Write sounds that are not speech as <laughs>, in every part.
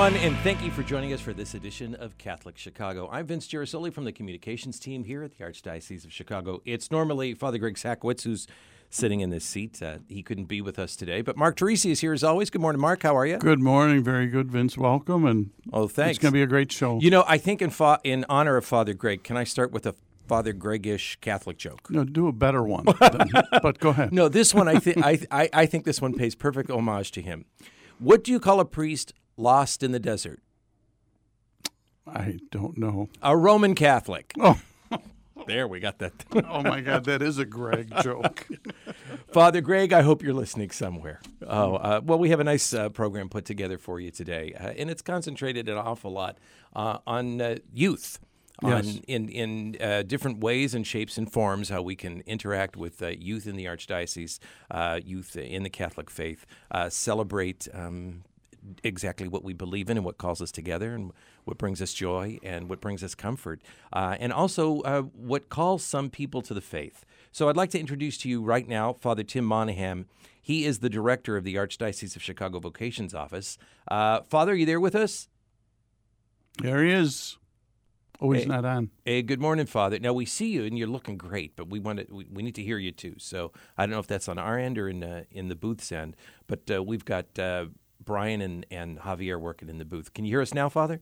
Everyone, and thank you for joining us for this edition of Catholic Chicago. I'm Vince Girasoli from the communications team here at the Archdiocese of Chicago. It's normally Father Greg Sakowicz who's sitting in this seat. Uh, he couldn't be with us today, but Mark Teresi is here as always. Good morning, Mark. How are you? Good morning. Very good, Vince. Welcome, and oh, thanks. It's going to be a great show. You know, I think in fa- in honor of Father Greg, can I start with a Father Gregish Catholic joke? No, do a better one. <laughs> but go ahead. No, this one I think I, I I think this one pays perfect homage to him. What do you call a priest lost in the desert? I don't know. A Roman Catholic. <laughs> Oh. There, we got that. <laughs> oh my God, that is a Greg <laughs> joke. Father Greg, I hope you're listening somewhere. Oh, uh, well, we have a nice uh, program put together for you today, uh, and it's concentrated an awful lot uh, on uh, youth. Yes. On, in in uh, different ways and shapes and forms, how we can interact with youth in the archdiocese, youth in the Catholic faith, celebrate um, exactly what we believe in and what calls us together and what brings us joy and what brings us comfort, uh, and also uh, what calls some people to the faith. So I'd like to introduce to you right now Father Tim Monahan. He is the director of the Archdiocese of Chicago Vocations Office. Uh, Father, are you there with us? There he is. Oh, he's hey, not on. Hey, good morning, Father. Now we see you and you're looking great, but we want to, we, we need to hear you too. So I don't know if that's on our end or in uh, in the booth's end, but uh, we've got uh, Brian and, and Javier working in the booth. Can you hear us now, Father?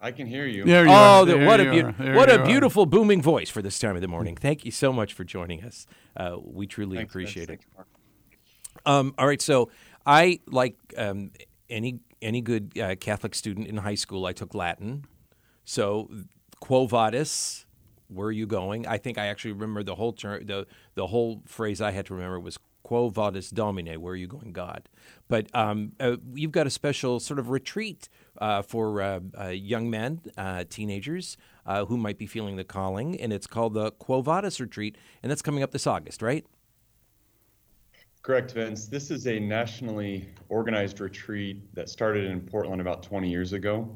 I can hear you. There you oh, are. The, there what you a are. what a are. beautiful booming voice for this time of the morning. Thank you so much for joining us. Uh, we truly Thanks, appreciate Vince. it. Um, all right, so I like um, any any good uh, Catholic student in high school. I took Latin, so Quo Vadis, where are you going? I think I actually remember the whole term. the The whole phrase I had to remember was Quo Vadis Domine, where are you going, God? But um, uh, you've got a special sort of retreat uh, for uh, uh young men, uh, teenagers uh, who might be feeling the calling, and it's called the Quo Vadis Retreat, and that's coming up this August, right? Correct, Vince. This is a nationally organized retreat that started in Portland about 20 years ago.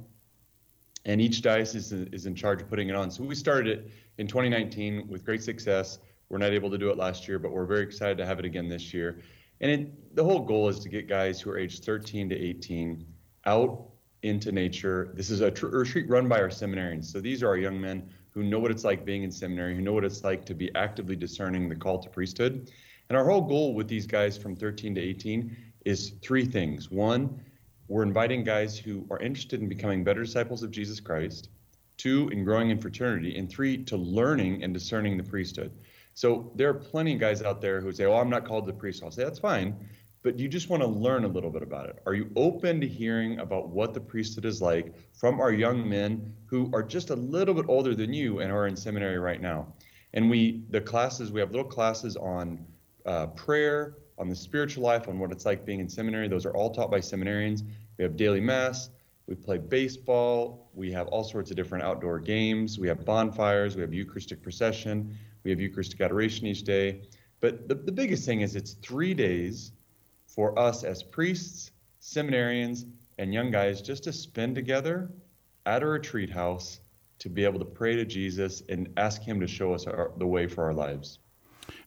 And each diocese is in charge of putting it on. So we started it in 2019 with great success. We're not able to do it last year, but we're very excited to have it again this year. And it, the whole goal is to get guys who are aged 13 to 18 out into nature. This is a tr- retreat run by our seminarians. So these are our young men who know what it's like being in seminary, who know what it's like to be actively discerning the call to priesthood. And our whole goal with these guys from 13 to 18 is three things. One, we're inviting guys who are interested in becoming better disciples of Jesus Christ. Two, in growing in fraternity. And three, to learning and discerning the priesthood. So there are plenty of guys out there who say, "Oh, I'm not called to priesthood." I'll say that's fine, but you just want to learn a little bit about it. Are you open to hearing about what the priesthood is like from our young men who are just a little bit older than you and are in seminary right now? And we, the classes, we have little classes on uh, prayer, on the spiritual life, on what it's like being in seminary. Those are all taught by seminarians. We have daily mass. We play baseball. We have all sorts of different outdoor games. We have bonfires. We have Eucharistic procession. We have Eucharistic adoration each day. But the, the biggest thing is it's three days for us as priests, seminarians, and young guys just to spend together at a retreat house to be able to pray to Jesus and ask Him to show us our, the way for our lives.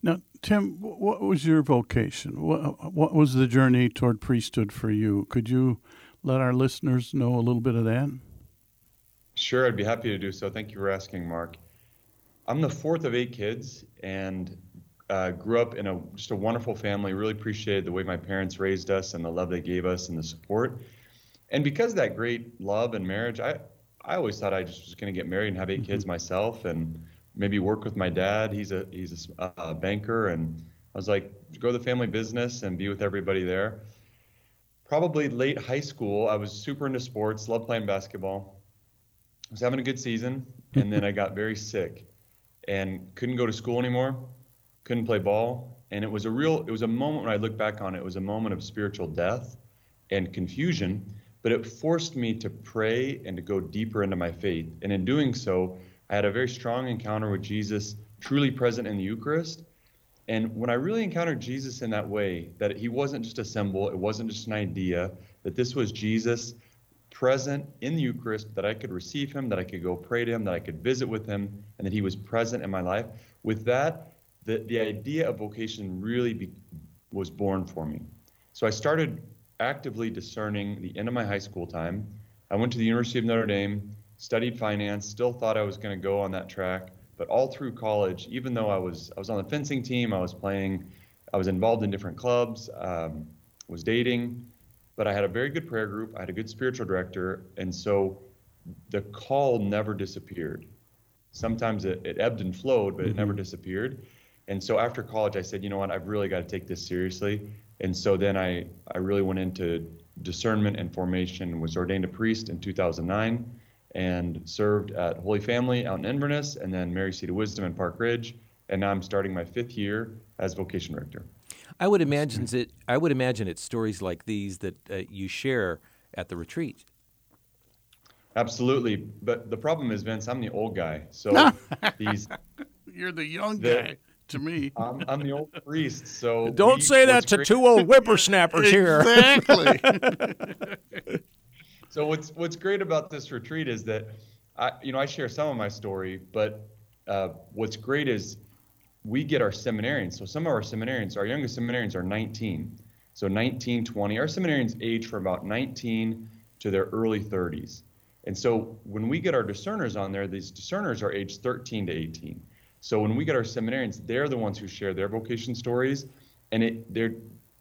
Now, Tim, what was your vocation? What, what was the journey toward priesthood for you? Could you let our listeners know a little bit of that? Sure, I'd be happy to do so. Thank you for asking, Mark. I'm the fourth of eight kids and uh, grew up in a just a wonderful family. Really appreciated the way my parents raised us and the love they gave us and the support. And because of that great love and marriage, I I always thought I just was going to get married and have 8 mm-hmm. kids myself and maybe work with my dad. He's a he's a, a banker, and I was like, go to the family business and be with everybody there. probably late high school, I was super into sports, loved playing basketball. I was having a good season, and then I got very sick and couldn't go to school anymore, couldn't play ball. And it was a real, it was a moment when I look back on it, it was a moment of spiritual death and confusion, but it forced me to pray and to go deeper into my faith. And in doing so, I had a very strong encounter with Jesus, truly present in the Eucharist. And when I really encountered Jesus in that way, that he wasn't just a symbol, it wasn't just an idea, that this was Jesus present in the Eucharist, that I could receive him, that I could go pray to him, that I could visit with him, and that he was present in my life. With that, the, the idea of vocation really be, was born for me. So I started actively discerning the end of my high school time. I went to the University of Notre Dame, studied finance, still thought I was going to go on that track. But all through college, even though I was I was on the fencing team, I was playing, I was involved in different clubs, um, was dating, but I had a very good prayer group. I had a good spiritual director, and so the call never disappeared. Sometimes it, it ebbed and flowed, but mm-hmm. it never mm-hmm. disappeared. And so after college, I said, you know what, I've really got to take this seriously. And so then I, I really went into discernment and formation, was ordained a priest in 2009 and served at Holy Family out in Inverness and then Mary Seat of Wisdom in Park Ridge. And now I'm starting my fifth year as vocation director. I would imagine it. I would imagine it's stories like these that uh, you share at the retreat. Absolutely, but the problem is, Vince, I'm the old guy, so <laughs> these. You're the young the, guy to me. I'm, I'm, the old priest, so <laughs> don't we, say that to great... two old whippersnappers here. Exactly. <laughs> So what's what's great about this retreat is that I you know I share some of my story, but uh, what's great is we get our seminarians. So some of our seminarians, our youngest seminarians are 19. So 19, 20. Our seminarians age from about 19 to their early 30s. And so when we get our discerners on there, these discerners are aged 13 to 18. So when we get our seminarians, they're the ones who share their vocation stories, and it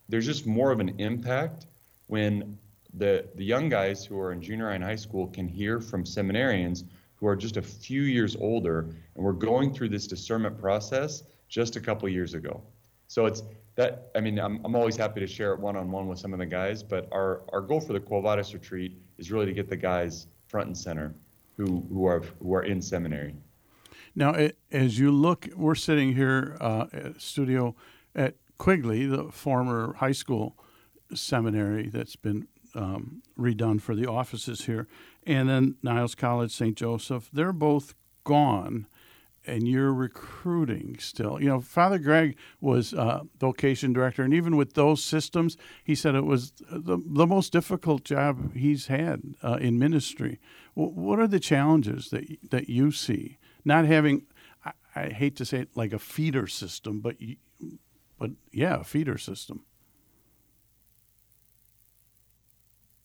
there's just more of an impact when the, the young guys who are in junior high and high school can hear from seminarians who are just a few years older, and we're going through this discernment process just a couple years ago. So it's that, I mean, I'm, I'm always happy to share it one on one with some of the guys, but our, our goal for the Quo Vadis retreat is really to get the guys front and center who, who, are, who are in seminary. Now, as you look, we're sitting here uh, at studio at Quigley, the former high school seminary that's been um, redone for the offices here. And then Niles College, St. Joseph, they're both gone and you're recruiting still. You know, Father Greg was uh, vocation director, and even with those systems, he said it was the, the most difficult job he's had uh, in ministry. W- what are the challenges that that you see? Not having, I, I hate to say it like a feeder system, but but yeah, a feeder system.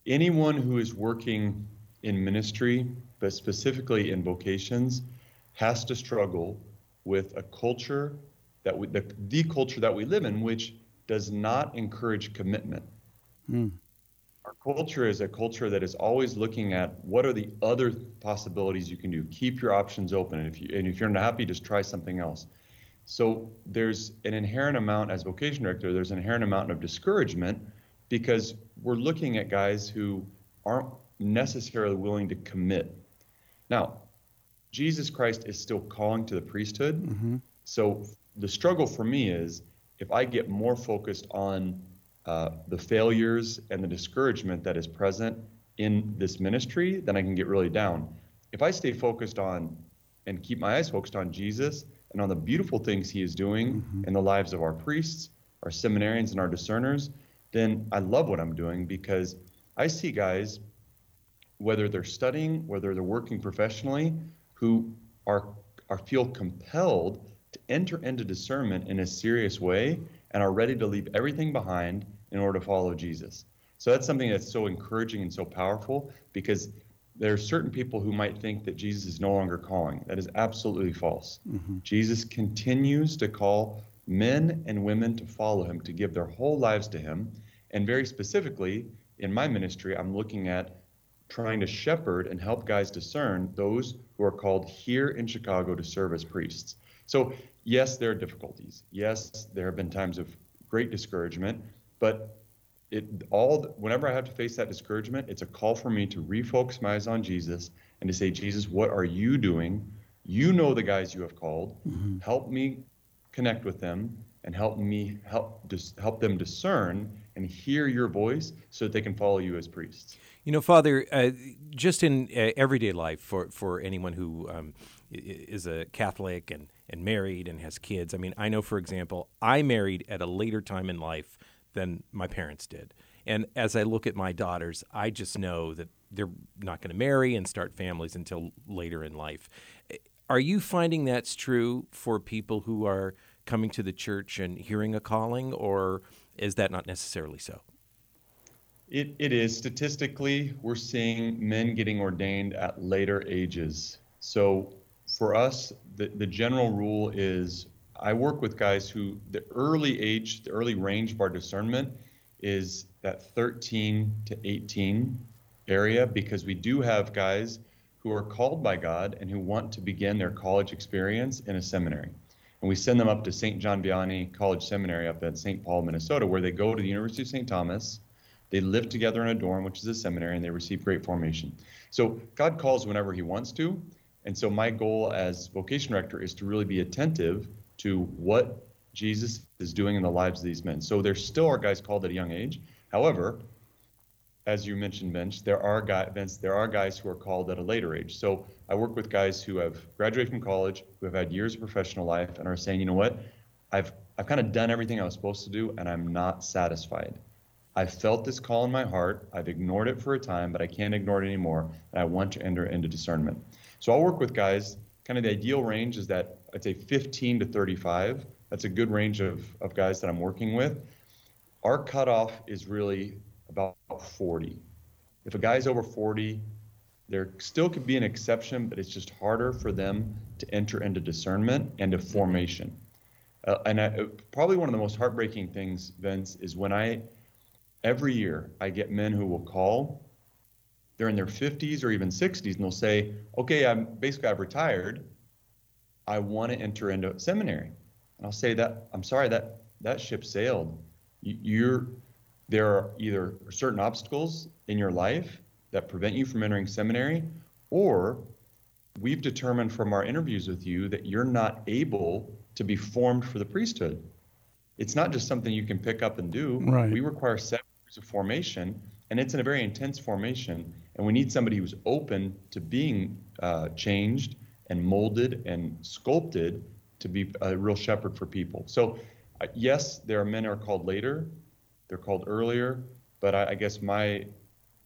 anyone who is working in ministry, but specifically in vocations, has to struggle with a culture that we, the, the culture that we live in, which does not encourage commitment. Hmm. Our culture is a culture that is always looking at what are the other possibilities you can do. Keep your options open, and if you and if you're not happy, just try something else. So there's an inherent amount as vocation director. There's an inherent amount of discouragement because we're looking at guys who aren't necessarily willing to commit. Now, Jesus Christ is still calling to the priesthood. Mm-hmm. So the struggle for me is if I get more focused on uh, the failures and the discouragement that is present in this ministry, then I can get really down. If I stay focused on and keep my eyes focused on Jesus and on the beautiful things he is doing mm-hmm. in the lives of our priests, our seminarians, and our discerners, then I love what I'm doing because I see guys, whether they're studying, whether they're working professionally, who are, are feel compelled to enter into discernment in a serious way and are ready to leave everything behind in order to follow Jesus. So that's something that's so encouraging and so powerful because there are certain people who might think that Jesus is no longer calling. That is absolutely false. Mm-hmm. Jesus continues to call men and women to follow him, to give their whole lives to him. And very specifically, in my ministry, I'm looking at trying to shepherd and help guys discern those who are called here in Chicago to serve as priests. So, yes, there are difficulties. Yes, there have been times of great discouragement, but it all whenever I have to face that discouragement, it's a call for me to refocus my eyes on Jesus and to say, Jesus, what are you doing? You know the guys you have called. Mm-hmm. Help me connect with them and help me help dis- help them discern and hear your voice so that they can follow you as priests. You know, Father, uh, just in uh, everyday life for for anyone who um, is a Catholic and and married and has kids. I mean, I know, for example, I married at a later time in life than my parents did. And as I look at my daughters, I just know that they're not going to marry and start families until later in life. Are you finding that's true for people who are coming to the church and hearing a calling, or is that not necessarily so? It, it is. Statistically, we're seeing men getting ordained at later ages. So for us, the, the general rule is I work with guys who the early age, the early range of our discernment is that 13 to 18 area because we do have guys who are called by God and who want to begin their college experience in a seminary. And we send them up to St. John Vianney College Seminary up at St. Paul, Minnesota, where they go to the University of St. Thomas. They live together in a dorm, which is a seminary, and they receive great formation. So God calls whenever He wants to. And so my goal as vocation director is to really be attentive to what Jesus is doing in the lives of these men. So there still are guys called at a young age. However, as you mentioned, Bench, there are guys, Vince, there are guys who are called at a later age. So I work with guys who have graduated from college, who have had years of professional life, and are saying, you know what, I've I've kind of done everything I was supposed to do, and I'm not satisfied. I felt this call in my heart. I've ignored it for a time, but I can't ignore it anymore, and I want to enter into discernment. So I'll work with guys. Kind of the ideal range is that I'd say 15 to 35. That's a good range of, of guys that I'm working with. Our cutoff is really about 40. If a guy's over 40, there still could be an exception, but it's just harder for them to enter into discernment and to formation. Uh, and I, uh, probably one of the most heartbreaking things, Vince, is when I, every year, I get men who will call. They're in their 50s or even 60s, and they'll say, "Okay, I'm basically I've retired. I want to enter into seminary." And I'll say that I'm sorry that that ship sailed. You're there are either certain obstacles in your life that prevent you from entering seminary, or we've determined from our interviews with you that you're not able to be formed for the priesthood. It's not just something you can pick up and do. Right. We require seven formation, and it's in a very intense formation. And we need somebody who's open to being uh, changed and molded and sculpted to be a real shepherd for people. So, uh, yes, there are men who are called later, they're called earlier, but I, I guess my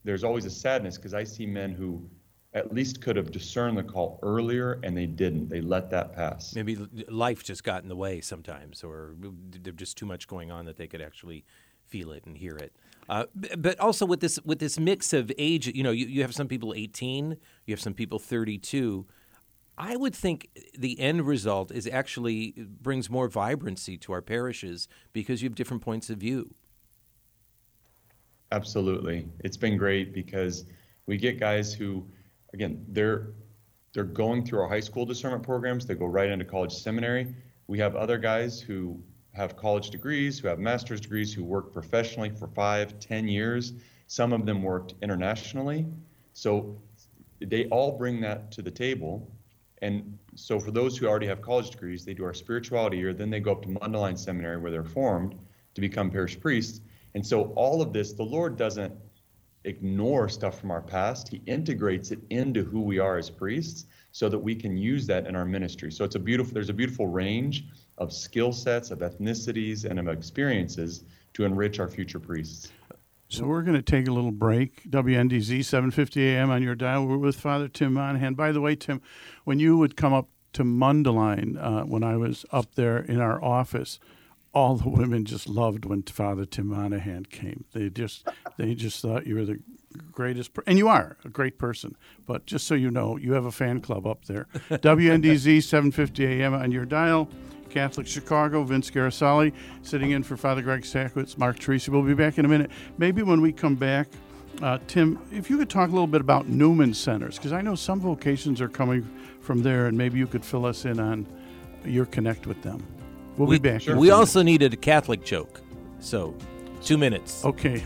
there's always a sadness because I see men who at least could have discerned the call earlier and they didn't. They let that pass. Maybe life just got in the way sometimes, or there's just too much going on that they could actually feel it and hear it. Uh, but also with this with this mix of age, you know, you, you have some people 18, you have some people 32. I would think the end result is actually brings more vibrancy to our parishes because you have different points of view. Absolutely. It's been great because we get guys who, again, they're they're going through our high school discernment programs. They go right into college seminary. We have other guys who have college degrees, who have master's degrees, who work professionally for five, ten years. Some of them worked internationally. So they all bring that to the table. And so for those who already have college degrees, they do our spirituality year, then they go up to Mundelein Seminary where they're formed to become parish priests. And so all of this, the Lord doesn't ignore stuff from our past. He integrates it into who we are as priests so that we can use that in our ministry. So it's a beautiful there's a beautiful range of skill sets, of ethnicities, and of experiences to enrich our future priests. So we're going to take a little break. WNDZ 7:50 a.m. on your dial. We're with Father Tim Monahan. By the way, Tim, when you would come up to Mundelein uh, when I was up there in our office, all the women just loved when Father Tim Monahan came. They just they just thought you were the greatest, per- and you are a great person. But just so you know, you have a fan club up there. <laughs> WNDZ 750 AM on your dial. Catholic Chicago, Vince Girasoli, sitting in for Father Greg Sakowicz, Mark Teresi. We'll be back in a minute. Maybe when we come back, uh, Tim, if you could talk a little bit about Newman Centers, because I know some vocations are coming from there, and maybe you could fill us in on your connect with them. We'll we, be back. We also needed a Catholic joke. So Two minutes. Okay.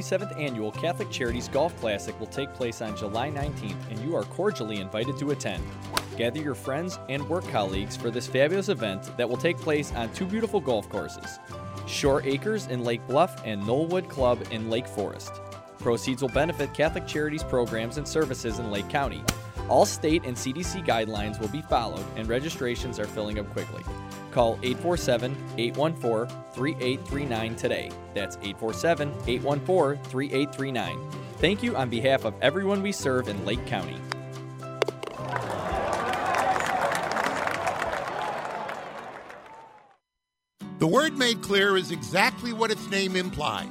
27th annual Catholic Charities Golf Classic will take place on July 19th, and you are cordially invited to attend. Gather your friends and work colleagues for this fabulous event that will take place on two beautiful golf courses Shore Acres in Lake Bluff and Knollwood Club in Lake Forest. Proceeds will benefit Catholic Charities programs and services in Lake County. All state and CDC guidelines will be followed, and registrations are filling up quickly. Call 847 814 3839 today. That's 847 814 3839. Thank you on behalf of everyone we serve in Lake County. The word made clear is exactly what its name implies.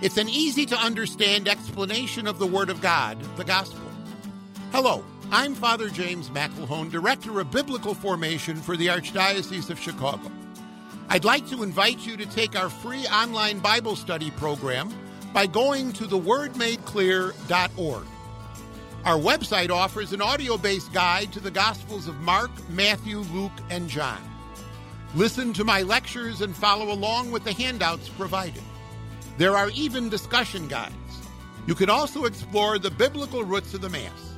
It's an easy to understand explanation of the Word of God, the Gospel. Hello, I'm Father James McIlhone, Director of Biblical Formation for the Archdiocese of Chicago. I'd like to invite you to take our free online Bible study program by going to thewordmadeclear.org. Our website offers an audio based guide to the Gospels of Mark, Matthew, Luke, and John. Listen to my lectures and follow along with the handouts provided. There are even discussion guides. You can also explore the biblical roots of the Mass.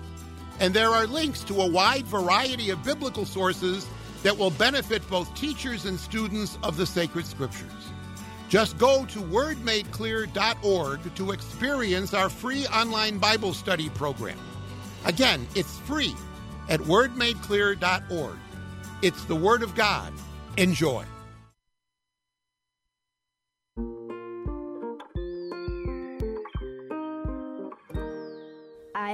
And there are links to a wide variety of biblical sources that will benefit both teachers and students of the sacred scriptures. Just go to wordmadeclear.org to experience our free online Bible study program. Again, it's free at wordmadeclear.org. It's the Word of God. Enjoy.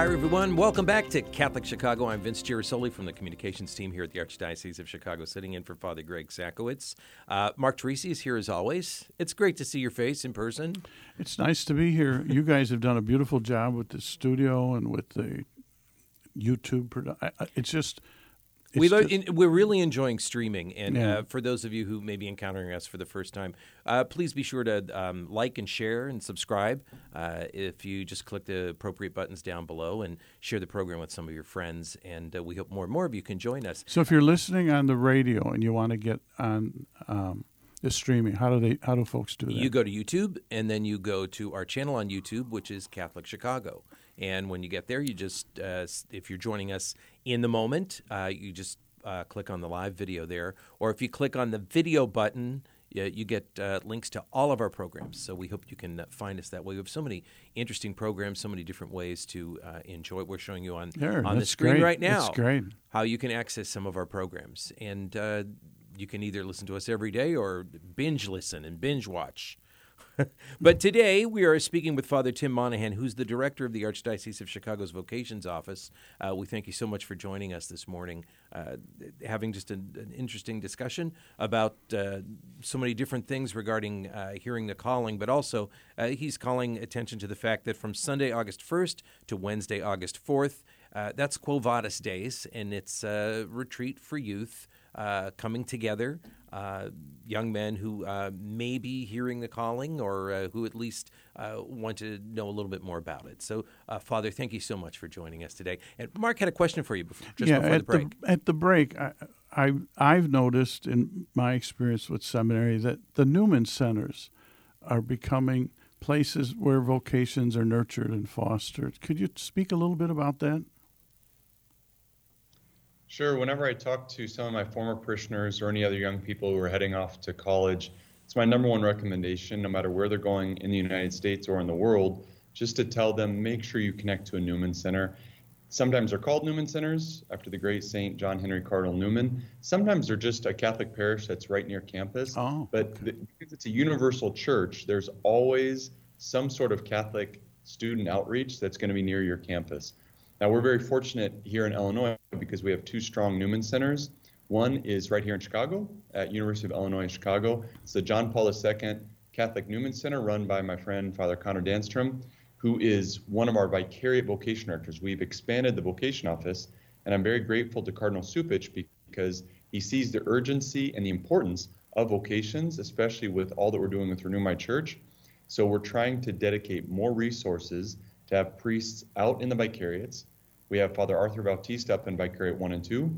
Hi, everyone. Welcome back to Catholic Chicago. I'm Vince Girasoli from the communications team here at the Archdiocese of Chicago, sitting in for Father Greg Sakowicz. Uh, Mark Teresi is here as always. It's great to see your face in person. It's nice to be here. You guys have done a beautiful job with the studio and with the YouTube. Produ- I- I- it's just. We lo- in, we're really enjoying streaming, and Yeah. uh, for those of you who may be encountering us for the first time, uh, please be sure to um, like and share and subscribe. Uh, if you just click the appropriate buttons down below and share the program with some of your friends, and uh, we hope more and more of you can join us. so if you're listening on the radio and you want to get on um, the streaming, how do they? How do folks do that? You go to YouTube, and then you go to our channel on YouTube, which is Catholic Chicago. And when you get there, you just, uh, if you're joining us in the moment, uh, you just uh, click on the live video there. Or if you click on the video button, you, you get uh, links to all of our programs. So we hope you can uh, find us that way. We have so many interesting programs, so many different ways to uh, enjoy it. We're showing you on, There, on the screen great. right now great. how you can access some of our programs. And uh, you can either listen to us every day or binge listen and binge watch. <laughs> but today we are speaking with Father Tim Monahan, who's the director of the Archdiocese of Chicago's Vocations Office. Uh, we thank you so much for joining us this morning, uh, having just an, an interesting discussion about uh, so many different things regarding uh, hearing the calling, but also uh, he's calling attention to the fact that from Sunday, August 1st to Wednesday, August 4th, uh, that's Quo Vadis Days, and it's a retreat for youth uh, coming together uh, young men who uh, may be hearing the calling or uh, who at least uh, want to know a little bit more about it. So, uh, Father, thank you so much for joining us today. And Mark had a question for you before, just yeah, before at the break. at the break, I, I, I've noticed in my experience with seminary that the Newman centers are becoming places where vocations are nurtured and fostered. Could you speak a little bit about that? Sure. Whenever I talk to some of my former parishioners or any other young people who are heading off to college, it's my number one recommendation, no matter where they're going in the United States or in the world, just to tell them make sure you connect to a Newman Center. Sometimes they're called Newman Centers after the great Saint John Henry Cardinal Newman. Sometimes they're just a Catholic parish that's right near campus. Oh, but the, because it's a universal church, there's always some sort of Catholic student outreach that's going to be near your campus. Now, we're very fortunate here in Illinois because we have two strong Newman Centers. One is right here in Chicago at University of Illinois in Chicago. It's the John Paul II Catholic Newman Center run by my friend Father Connor Danstrom, who is one of our vicariate vocation directors. We've expanded the vocation office, and I'm very grateful to Cardinal Cupich because he sees the urgency and the importance of vocations, especially with all that we're doing with Renew My Church. So we're trying to dedicate more resources to have priests out in the vicariates we have Father Arthur Bautista up in Vicariate 1 and 2,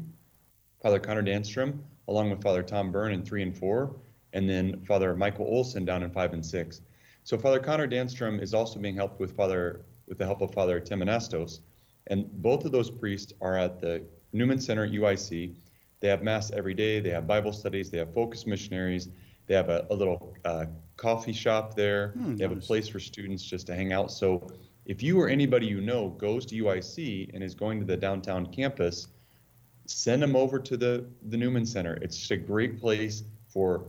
Father Connor Danstrom, along with Father Tom Byrne in 3 and 4, and then Father Michael Olson down in 5 and 6. So Father Connor Danstrom is also being helped with Father with the help of Father Tim Anastos, and both of those priests are at the Newman Center at UIC. They have mass every day. They have Bible studies. They have focus missionaries. They have a, a little uh, coffee shop there. Hmm, they have nice. a place for students just to hang out. So if you or anybody you know goes to UIC and is going to the downtown campus, send them over to the, the Newman Center. It's just a great place for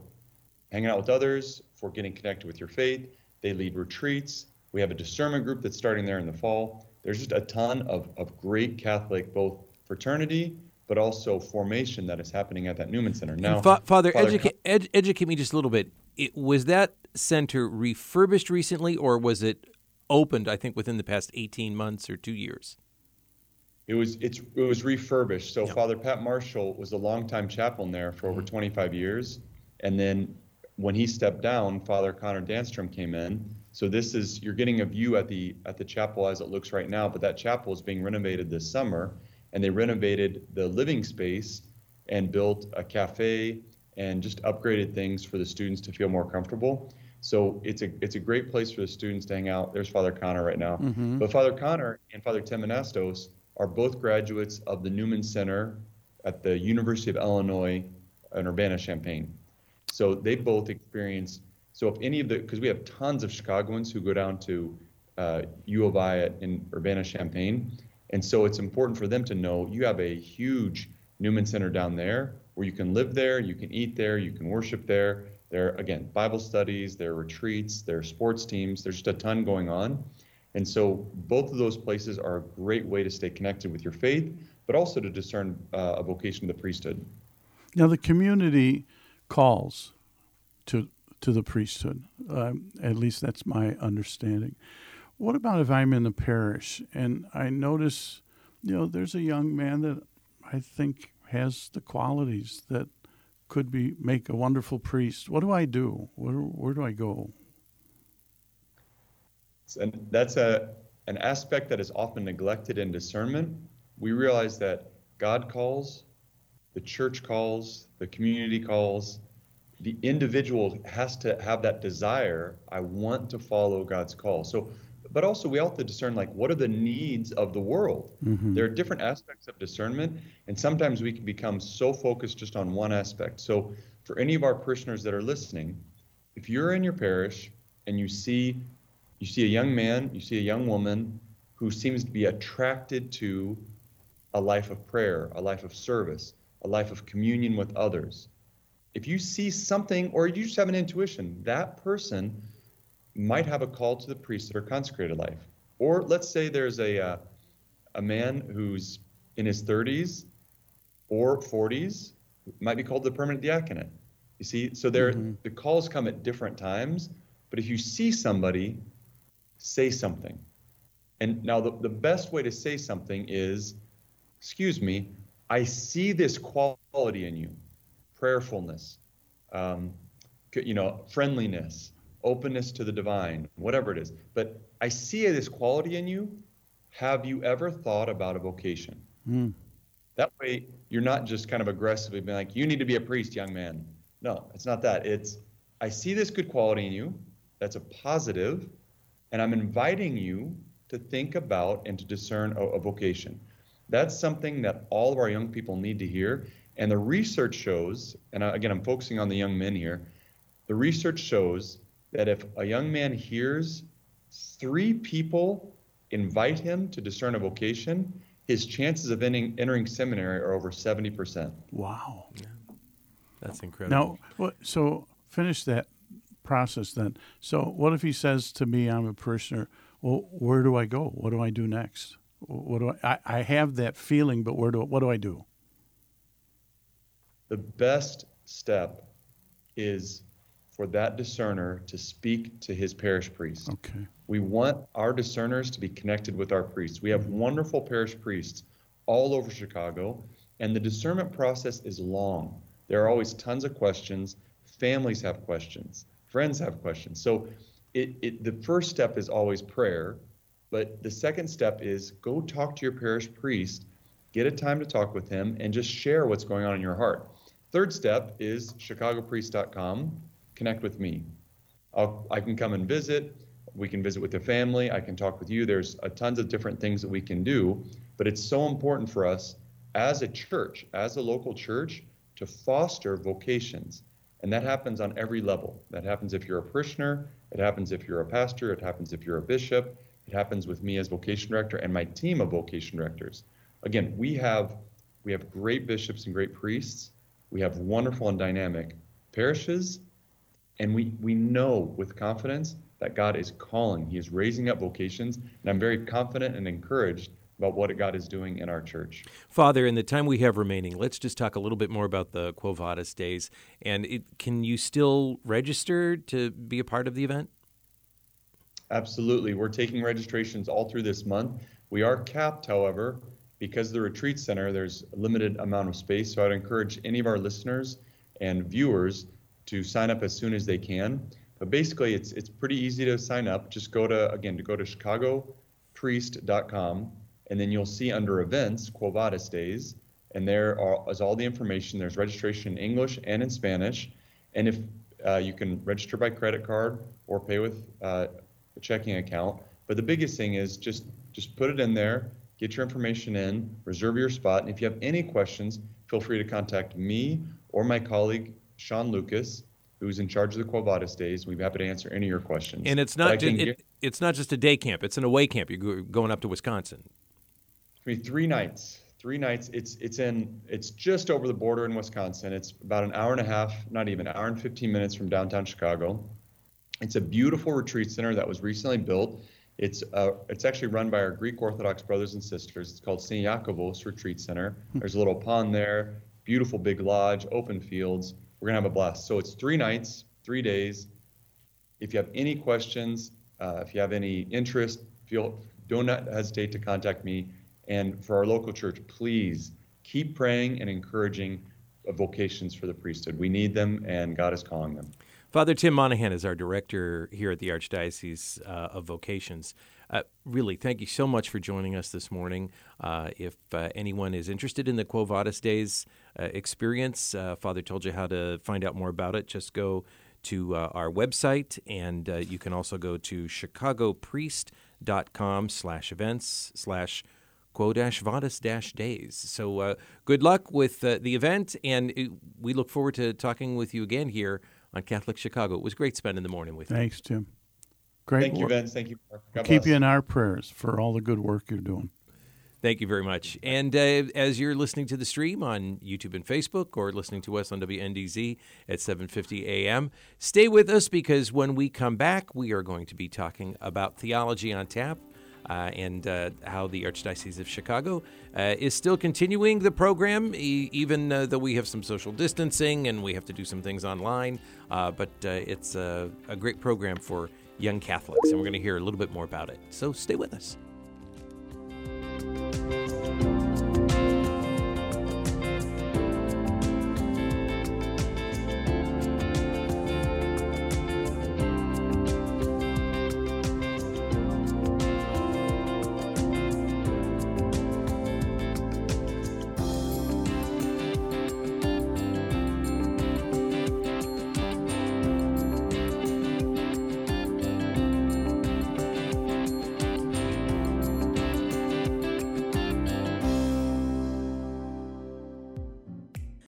hanging out with others, for getting connected with your faith. They lead retreats. We have a discernment group that's starting there in the fall. There's just a ton of, of great Catholic, both fraternity, but also formation that is happening at that Newman Center. Now, Fa- Father, Father educate, ed- educate me just a little bit. It, was that center refurbished recently, or was it opened? I think within the past eighteen months or two years. It was it's it was refurbished. So Yeah. Father Pat Marshall was a longtime chaplain there for over mm-hmm. 25 years, and then when he stepped down, Father Connor Danstrom came in. So this is you're getting a view at the at the chapel as it looks right now, but that chapel is being renovated this summer, and they renovated the living space and built a cafe and just upgraded things for the students to feel more comfortable. So it's a it's a great place for the students to hang out. There's Father Connor right now, but Father Connor and Father Tim Anastos are both graduates of the Newman Center at the University of Illinois in Urbana-Champaign. So they both experience. So if any of the, because we have tons of Chicagoans who go down to uh, U of I at, in Urbana-Champaign, and so it's important for them to know you have a huge Newman Center down there where you can live there, you can eat there, you can worship there. There are, again, Bible studies, there are retreats, there are sports teams. There's just a ton going on. And so both of those places are a great way to stay connected with your faith, but also to discern uh, a vocation of the priesthood. Now the community calls to to the priesthood. Um, at least that's my understanding. What about if I'm in the parish and I notice, you know, there's a young man that I think has the qualities that could be make a wonderful priest. What do I do? Where where do I go? And that's a an aspect that is often neglected in discernment. We realize that God calls, the church calls, the community calls. The individual has to have that desire. I want to follow God's call. So, but also we have to discern like what are the needs of the world. Mm-hmm. There are different aspects of discernment, and sometimes we can become so focused just on one aspect. So, for any of our parishioners that are listening, if you're in your parish and you see you see a young man, you see a young woman who seems to be attracted to a life of prayer, a life of service, a life of communion with others. If you see something, or you just have an intuition, that person might have a call to the priesthood or consecrated life. Or let's say there's a uh, a man who's in his 30s or 40s, might be called the permanent diaconate. You see, so there the calls come at different times. But if you see somebody say something. And now, the, the best way to say something is, Excuse me, I see this quality in you prayerfulness, um, you know, friendliness, openness to the divine, whatever it is. But I see this quality in you. Have you ever thought about a vocation? Mm. That way, you're not just kind of aggressively being like, you need to be a priest, young man. No, it's not that. It's, I see this good quality in you. That's a positive, and I'm inviting you to think about and to discern a, a vocation. That's something that all of our young people need to hear. And the research shows, and again, I'm focusing on the young men here. The research shows that if a young man hears three people invite him to discern a vocation, his chances of entering, entering seminary are over 70%. Wow. Yeah. That's incredible. Now, so finish that process then. So, what if he says to me, I'm a parishioner, well, where do I go? What do I do next? What do I, I, I have that feeling, but where do, what do I do? The best step is for that discerner to speak to his parish priest. Okay. We want our discerners to be connected with our priests. We have wonderful parish priests all over Chicago, and the discernment process is long. There are always tons of questions. Families have questions, friends have questions. So, it, it, the first step is always prayer, but the second step is go talk to your parish priest, get a time to talk with him, and just share what's going on in your heart. Third step is chicagopriest.com connect with me. I'll, I can come and visit. We can visit with the family. I can talk with you. There's a tons of different things that we can do, but it's so important for us as a church, as a local church, to foster vocations. And that happens on every level. That happens if you're a parishioner, it happens if you're a pastor, it happens if you're a bishop, it happens with me as vocation director and my team of vocation directors. Again, we have we have great bishops and great priests. We have wonderful and dynamic parishes and we, we know with confidence that God is calling. He is raising up vocations. And I'm very confident and encouraged about what God is doing in our church. Father, in the time we have remaining, let's just talk a little bit more about the Quo Vadis days. And it, can you still register to be a part of the event? Absolutely. We're taking registrations all through this month. We are capped, however, because the retreat center, there's a limited amount of space. So I'd encourage any of our listeners and viewers to sign up as soon as they can. But basically, it's it's pretty easy to sign up. Just go to again to go to chicagopriest.com, and then you'll see under events Quo Vadis Days, and there are, is all the information. There's registration in English and in Spanish, and if uh, you can register by credit card or pay with uh, a checking account. But the biggest thing is just just put it in there, get your information in, reserve your spot, and if you have any questions, feel free to contact me or my colleague Sean Lucas, who's in charge of the Quo Vadis days. We'd be happy to answer any of your questions. And it's not just, it, it's not just a day camp; it's an away camp. You're going up to Wisconsin. I mean, three nights. Three nights. It's it's in it's just over the border in Wisconsin. It's about an hour and a half, not even an hour and 15 minutes from downtown Chicago. It's a beautiful retreat center that was recently built. It's uh, it's actually run by our Greek Orthodox brothers and sisters. It's called St. Iakovos Retreat Center. Hmm. There's a little pond there, beautiful big lodge, open fields we're going to have a blast. So it's three nights, three days. If you have any questions, uh, if you have any interest, feel do not hesitate to contact me. And for our local church, please keep praying and encouraging vocations for the priesthood. We need them, and God is calling them. Father Tim Monahan is our director here at the Archdiocese uh, of Vocations. Uh, really, thank you so much for joining us this morning. Uh, if uh, anyone is interested in the Quo Vadis Days uh, experience, uh, Father told you how to find out more about it. Just go to uh, our website, and you can also go to chicagopriest.com slash events slash quo dash vadis days. So good luck with the event, and it, we look forward to talking with you again here on Catholic Chicago. It was great spending the morning with you. Thanks, Tim. Great. Thank you, Vince. Thank you. God Keep you in our prayers for all the good work you're doing. Thank you very much. And uh, as you're listening to the stream on YouTube and Facebook or listening to us on WNDZ at 7:50 a.m., stay with us because when we come back, we are going to be talking about theology on tap. Uh, and uh, how the Archdiocese of Chicago uh, is still continuing the program, e- even uh, though we have some social distancing and we have to do some things online. Uh, but uh, it's a, a great program for young Catholics, and we're going to hear a little bit more about it. So stay with us.